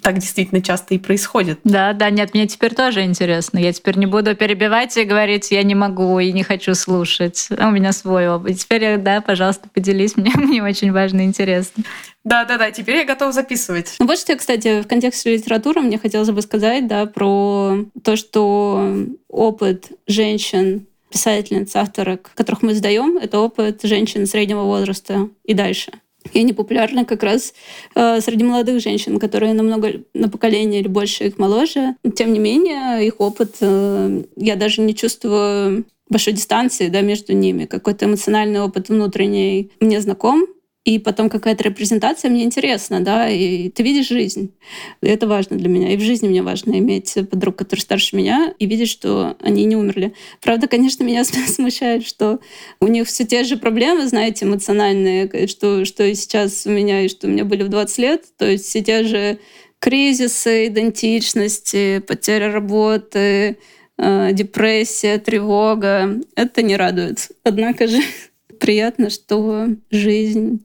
так действительно часто и происходит. Да, да, нет, мне теперь тоже интересно. Я теперь не буду перебивать и говорить, я не могу и не хочу слушать. У меня свой опыт. Теперь, да, пожалуйста, поделись, мне, мне очень важно и интересно. Да, да, да, теперь я готова записывать. Ну, вот что, кстати, в контексте литературы мне хотелось бы сказать, да, про то, что опыт женщин писательниц, авторок, которых мы сдаем, это опыт женщин среднего возраста и дальше. И они популярны как раз э, среди молодых женщин, которые намного на поколение или больше их моложе. Тем не менее, их опыт, э, я даже не чувствую большой дистанции да, между ними. Какой-то эмоциональный опыт внутренний мне знаком, и потом какая-то репрезентация мне интересна, да, и ты видишь жизнь. Это важно для меня. И в жизни мне важно иметь подруг, которые старше меня, и видеть, что они не умерли. Правда, конечно, меня смущает, что у них все те же проблемы, знаете, эмоциональные, что, что и сейчас у меня, и что у меня были в 20 лет. То есть все те же кризисы идентичности, потеря работы, э, депрессия, тревога. Это не радует. Однако же приятно, что жизнь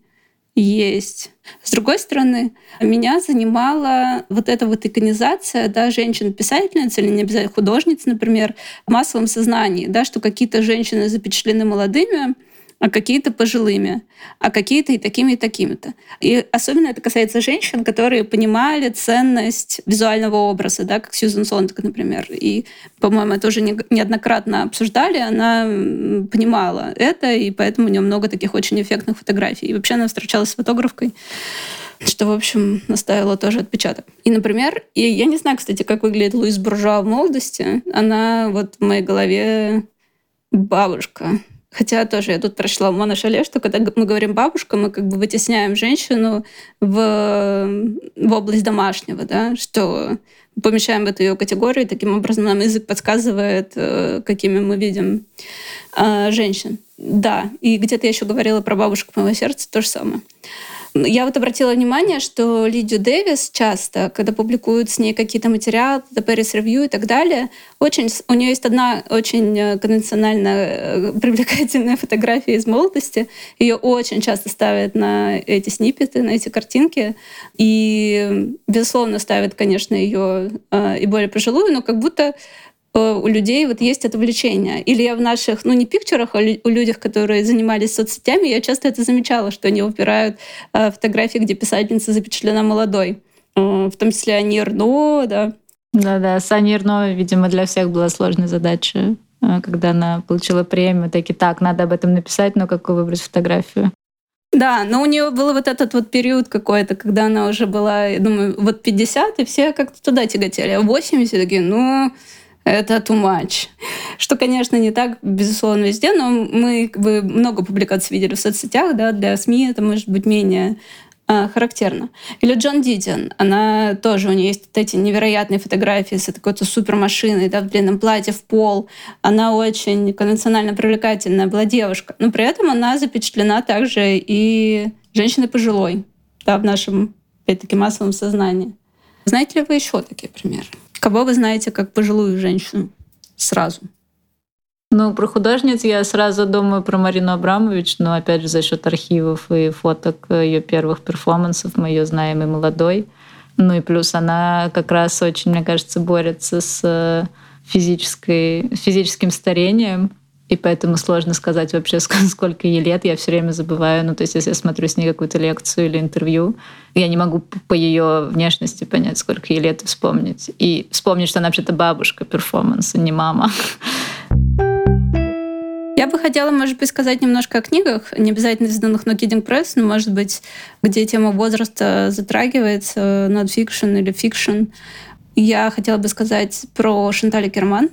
есть. С другой стороны, меня занимала вот эта вот иконизация да, женщин-писательниц или не обязательно художниц, например, в массовом сознании, да, что какие-то женщины запечатлены молодыми, а какие-то пожилыми, а какие-то и такими, и такими-то. И особенно это касается женщин, которые понимали ценность визуального образа, да, как Сьюзен Сонтак, например. И, по-моему, это уже неоднократно обсуждали, она понимала это, и поэтому у нее много таких очень эффектных фотографий. И вообще она встречалась с фотографкой что, в общем, наставило тоже отпечаток. И, например, и я не знаю, кстати, как выглядит Луис Буржуа в молодости. Она вот в моей голове бабушка. Хотя тоже я тут прочла у Мона Шале, что когда мы говорим бабушка, мы как бы вытесняем женщину в, в область домашнего, да, что помещаем в эту ее категорию, и таким образом нам язык подсказывает, э, какими мы видим э, женщин. Да, и где-то я еще говорила про бабушку моего сердца, то же самое. Я вот обратила внимание, что Лидию Дэвис часто, когда публикуют с ней какие-то материалы, Paris Review и так далее, очень, у нее есть одна очень э, конвенционально э, привлекательная фотография из молодости. Ее очень часто ставят на эти снипеты, на эти картинки. И, безусловно, ставят, конечно, ее э, и более пожилую, но как будто у людей вот есть это влечение. Или я в наших, ну не пикчерах, а у людях, которые занимались соцсетями, я часто это замечала, что они выбирают э, фотографии, где писательница запечатлена молодой. Э, в том числе Ани Эрно, да. Да-да, с Ани видимо, для всех была сложная задача, э, когда она получила премию. Такие, так, надо об этом написать, но какую выбрать фотографию? Да, но у нее был вот этот вот период какой-то, когда она уже была, я думаю, вот 50, и все как-то туда тяготели. А 80 такие, ну, это too much. Что, конечно, не так, безусловно, везде, но мы бы, много публикаций видели в соцсетях, да, для СМИ это может быть менее а, характерно. Или Джон Дидиан, она тоже, у нее есть вот эти невероятные фотографии с какой-то супермашиной, да, в длинном платье в пол. Она очень конвенционально привлекательная была девушка, но при этом она запечатлена также и женщиной пожилой, да, в нашем, опять-таки, массовом сознании. Знаете ли вы еще такие примеры? Кого вы знаете как пожилую женщину? Сразу. Ну, про художниц я сразу думаю про Марину Абрамович, но опять же за счет архивов и фоток ее первых перформансов мы ее знаем и молодой. Ну и плюс она как раз очень, мне кажется, борется с физической, физическим старением. И поэтому сложно сказать вообще, сколько ей лет. Я все время забываю. Ну, то есть, если я смотрю с ней какую-то лекцию или интервью, я не могу по ее внешности понять, сколько ей лет, и вспомнить. И вспомнить, что она вообще-то бабушка перформанса, не мама. Я бы хотела, может быть, сказать немножко о книгах, не обязательно изданных на Kidding Press, но, может быть, где тема возраста затрагивается, нонфикшн или fiction. Я хотела бы сказать про Шанталь Акерман.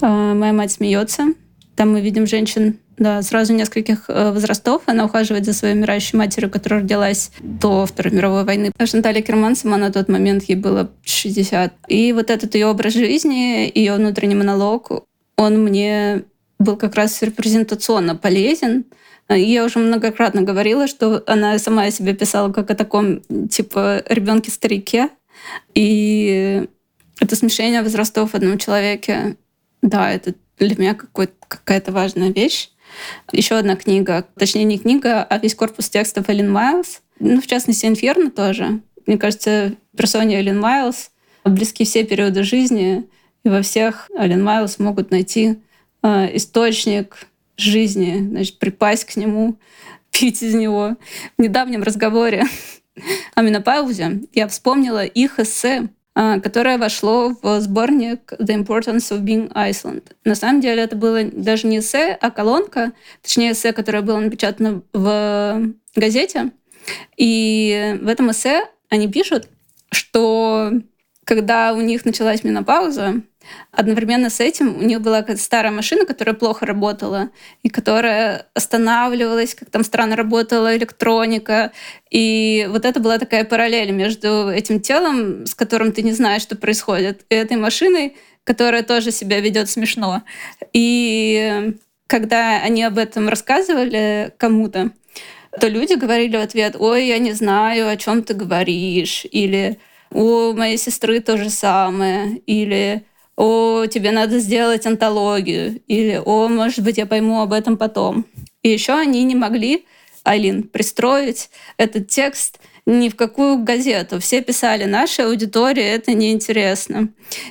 «Моя мать смеется», там мы видим женщин да, сразу нескольких э, возрастов. Она ухаживает за своей умирающей матерью, которая родилась до Второй мировой войны. Шанталь Акерман сама на тот момент ей было 60. И вот этот ее образ жизни, ее внутренний монолог, он мне был как раз репрезентационно полезен. Я уже многократно говорила, что она сама себе писала как о таком, типа, ребенке-старике. И это смешение возрастов в одном человеке, да, это для меня какая-то важная вещь. Еще одна книга, точнее не книга, а весь корпус текстов Эллен Майлз. Ну, в частности, «Инферно» тоже. Мне кажется, персоне Эллен Майлз близки все периоды жизни, и во всех Эллен Майлз могут найти э, источник жизни, значит, припасть к нему, пить из него. В недавнем разговоре о менопаузе я вспомнила их эссе которое вошло в сборник The Importance of Being Iceland. На самом деле это было даже не эссе, а колонка, точнее эссе, которое было напечатано в газете. И в этом эссе они пишут, что когда у них началась менопауза, Одновременно с этим у них была старая машина, которая плохо работала, и которая останавливалась, как там странно работала электроника. И вот это была такая параллель между этим телом, с которым ты не знаешь, что происходит, и этой машиной, которая тоже себя ведет смешно. И когда они об этом рассказывали кому-то, то люди говорили в ответ, ой, я не знаю, о чем ты говоришь, или у моей сестры то же самое, или о, тебе надо сделать антологию, или о, может быть, я пойму об этом потом. И еще они не могли, Айлин, пристроить этот текст ни в какую газету. Все писали, наша аудитория, это неинтересно.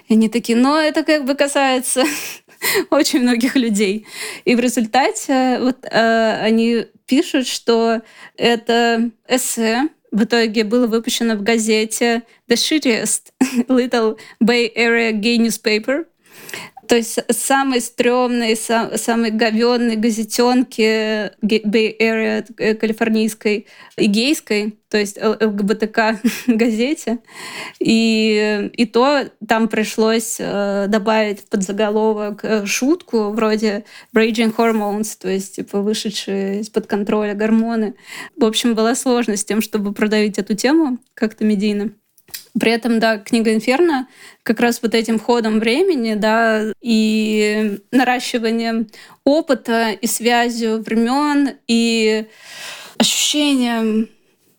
И они такие, но это как бы касается очень многих людей. И в результате вот э, они пишут, что это эссе в итоге было выпущено в газете The Shittiest Little Bay Area Gay Newspaper. То есть самые стрёмные, сам, самые говенные газетенки Bay Area э, калифорнийской и гейской, то есть ЛГБТК газете. И, и то там пришлось э, добавить в подзаголовок э, шутку вроде raging hormones, то есть типа вышедшие из-под контроля гормоны. В общем, была сложность с тем, чтобы продавить эту тему как-то медийно. При этом, да, книга «Инферно» как раз вот этим ходом времени, да, и наращиванием опыта и связью времен и ощущением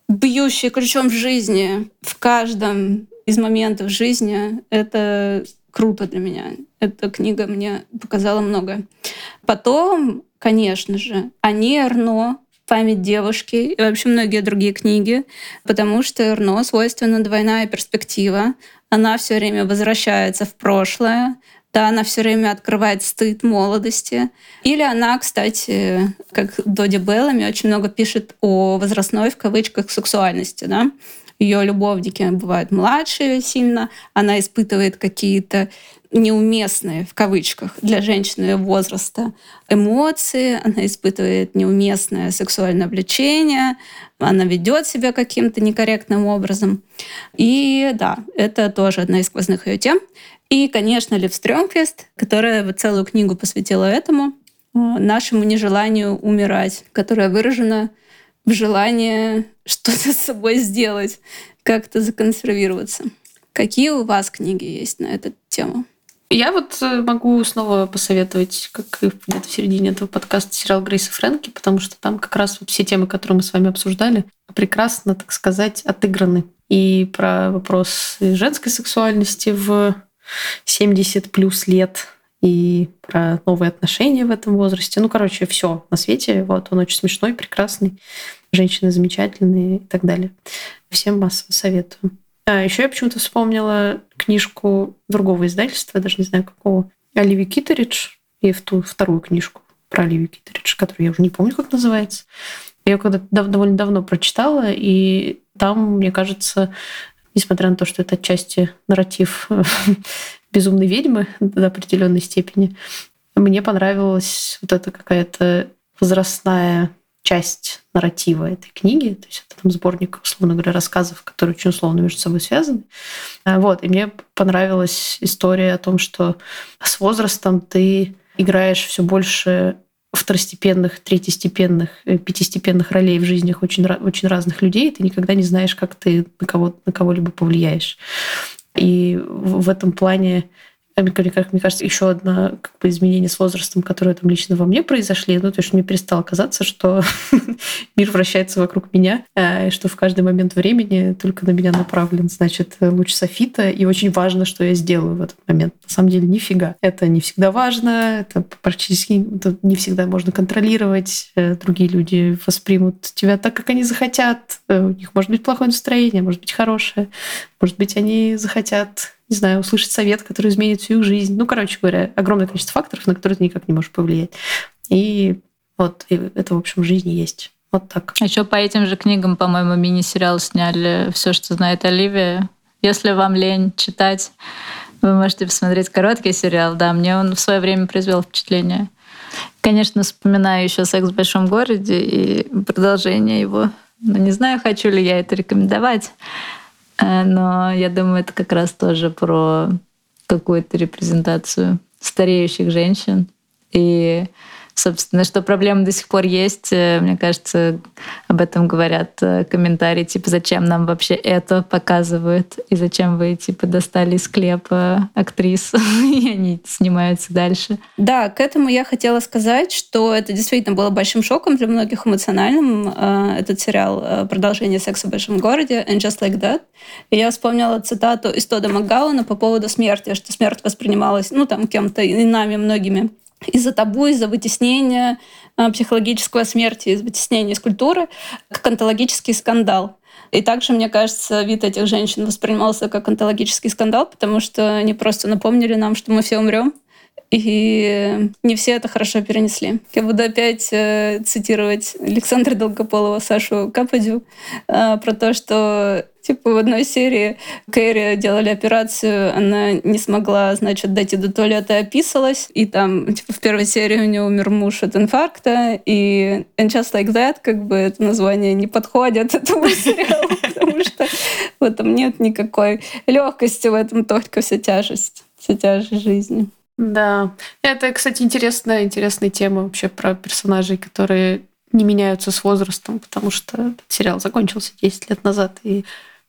бьющей ключом в жизни в каждом из моментов жизни, это круто для меня. Эта книга мне показала много. Потом, конечно же, Ани Арно память девушки и вообще многие другие книги, потому что Эрно свойственна двойная перспектива. Она все время возвращается в прошлое, да, она все время открывает стыд молодости. Или она, кстати, как Доди Беллами, очень много пишет о возрастной, в кавычках, сексуальности. Да? Ее любовники бывают младшие сильно, она испытывает какие-то неуместные, в кавычках, для женщины возраста эмоции, она испытывает неуместное сексуальное влечение, она ведет себя каким-то некорректным образом. И да, это тоже одна из сквозных ее тем. И, конечно, Лев Стрёмквист, которая вот целую книгу посвятила этому, нашему нежеланию умирать, которая выражена в желании что-то с собой сделать, как-то законсервироваться. Какие у вас книги есть на эту тему? Я вот э, могу снова посоветовать, как и где-то в середине этого подкаста, сериал Грейса Фрэнки, потому что там как раз все темы, которые мы с вами обсуждали, прекрасно, так сказать, отыграны. И про вопрос женской сексуальности в 70 плюс лет, и про новые отношения в этом возрасте. Ну, короче, все на свете. Вот он очень смешной, прекрасный, женщины замечательные и так далее. Всем массово советую. А еще я почему-то вспомнила книжку другого издательства, даже не знаю какого, Оливии Китеридж, и в ту вторую книжку про Оливию Китеридж, которую я уже не помню, как называется. Я ее когда довольно давно прочитала, и там, мне кажется, несмотря на то, что это отчасти нарратив безумной ведьмы до определенной степени, мне понравилась вот эта какая-то возрастная часть нарратива этой книги. То есть это там сборник, условно говоря, рассказов, которые очень условно между собой связаны. А, вот. И мне понравилась история о том, что с возрастом ты играешь все больше второстепенных, третьестепенных, э, пятистепенных ролей в жизнях очень, очень разных людей, ты никогда не знаешь, как ты на, кого, на кого-либо повлияешь. И в этом плане как мне кажется, еще одно как бы, изменение с возрастом, которое там лично во мне произошли, ну, то есть мне перестало казаться, что мир вращается вокруг меня, э, и что в каждый момент времени только на меня направлен, значит, луч софита, и очень важно, что я сделаю в этот момент. На самом деле, нифига. Это не всегда важно, это практически это не всегда можно контролировать. Э, другие люди воспримут тебя так, как они захотят. Э, у них может быть плохое настроение, может быть хорошее. Может быть, они захотят не знаю, услышать совет, который изменит всю их жизнь. Ну, короче говоря, огромное количество факторов, на которые ты никак не можешь повлиять. И вот и это, в общем, в жизни есть. Вот так. А еще по этим же книгам, по-моему, мини-сериал сняли «Все, что знает Оливия». Если вам лень читать, вы можете посмотреть короткий сериал. Да, мне он в свое время произвел впечатление. Конечно, вспоминаю еще «Секс в большом городе» и продолжение его. Но не знаю, хочу ли я это рекомендовать. Э, но я думаю, это как раз тоже про какую-то репрезентацию стареющих женщин. И собственно, что проблемы до сих пор есть. Э, мне кажется, об этом говорят э, комментарии, типа, зачем нам вообще это показывают, и зачем вы, типа, достали из склепа актрис, и они снимаются дальше. Да, к этому я хотела сказать, что это действительно было большим шоком для многих эмоциональным, э, этот сериал «Продолжение секса в большом городе» «And Just Like That». И я вспомнила цитату из Тода Макгауна по поводу смерти, что смерть воспринималась, ну, там, кем-то и нами многими из-за табу, из-за вытеснения а, психологического смерти, из вытеснения из культуры, как онтологический скандал. И также, мне кажется, вид этих женщин воспринимался как онтологический скандал, потому что они просто напомнили нам, что мы все умрем, и не все это хорошо перенесли. Я буду опять э, цитировать Александра Долгополова, Сашу Кападю э, про то, что Типа в одной серии Кэрри делали операцию, она не смогла, значит, дойти до туалета и описалась. И там, типа, в первой серии у нее умер муж от инфаркта. И And Just Like That, как бы, это название не подходит этому сериалу, потому что в этом нет никакой легкости, в этом только вся тяжесть, вся тяжесть жизни. Да. Это, кстати, интересная, интересная тема вообще про персонажей, которые не меняются с возрастом, потому что сериал закончился 10 лет назад, и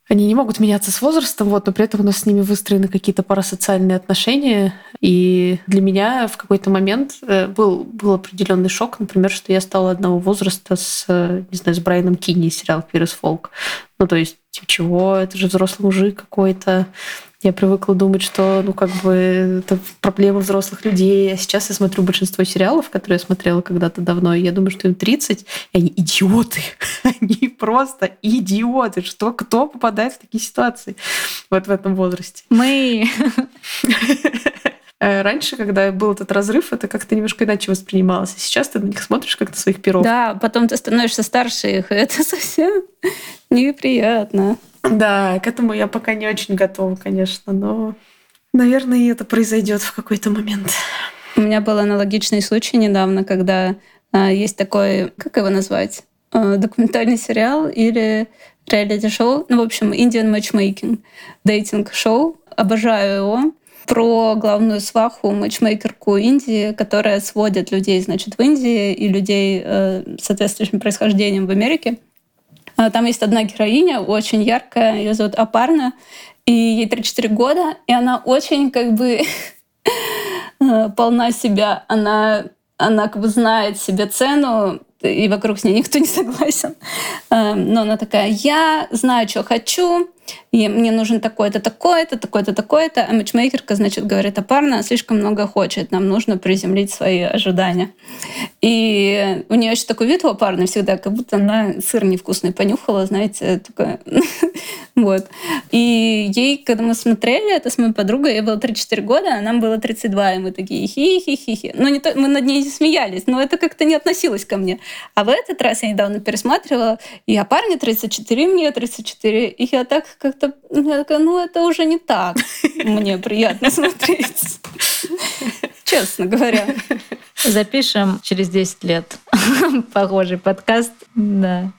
они не могут меняться с возрастом, вот, но при этом у нас с ними выстроены какие-то парасоциальные отношения. И для меня в какой-то момент э, был, был определенный шок, например, что я стала одного возраста с, э, не знаю, с Брайаном Кинни из сериала «Квирс Фолк». Ну, то есть, типа, чего? Это же взрослый мужик какой-то. Я привыкла думать, что, ну, как бы, это проблема взрослых людей. А сейчас я смотрю большинство сериалов, которые я смотрела когда-то давно, и я думаю, что им 30, и они идиоты. Они просто идиоты. Что, кто попадает в такие ситуации вот в этом возрасте? Мы. Э, раньше, когда был этот разрыв, это как-то немножко иначе воспринималось. А сейчас ты на них смотришь как на своих перов. Да, потом ты становишься старше их, и это совсем неприятно. Да, к этому я пока не очень готова, конечно, но, наверное, это произойдет в какой-то момент. У меня был аналогичный случай недавно, когда а, есть такой, как его назвать, а, документальный сериал или реалити-шоу, ну, в общем, Indian Matchmaking, дейтинг-шоу. Обожаю его про главную сваху, матчмейкерку Индии, которая сводит людей, значит, в Индии и людей э, с соответствующим происхождением в Америке. А, там есть одна героиня, очень яркая, ее зовут Апарна, и ей 34 года, и она очень как бы э, полна себя. Она, она как бы знает себе цену, и вокруг с ней никто не согласен. Э, но она такая, я знаю, что хочу, и мне нужен такой-то, такой-то, такой-то, такой-то. А матчмейкерка, значит, говорит, а парна слишком много хочет, нам нужно приземлить свои ожидания. И у нее еще такой вид у парня всегда, как будто она сыр невкусный понюхала, знаете, такое. вот. И ей, когда мы смотрели это с моей подругой, ей было 34 года, а нам было 32, и мы такие хи-хи-хи-хи. Ну, не то, мы над ней смеялись, но это как-то не относилось ко мне. А в этот раз я недавно пересматривала, и а парня 34, мне 34, и я так как-то, я такая, ну это уже не так. Мне приятно смотреть. Честно говоря. Запишем через 10 лет похожий подкаст. Да.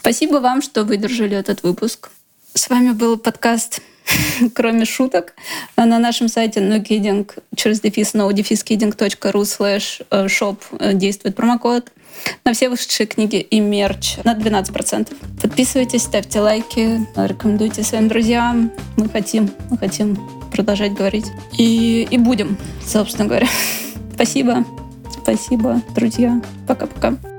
Спасибо вам, что выдержали этот выпуск. С вами был подкаст «Кроме шуток». А на нашем сайте nokidding через дефис no kidding.ru slash shop действует промокод на все вышедшие книги и мерч на 12%. Подписывайтесь, ставьте лайки, рекомендуйте своим друзьям. Мы хотим, мы хотим продолжать говорить. И, и будем, собственно говоря. Спасибо. Спасибо, друзья. Пока-пока.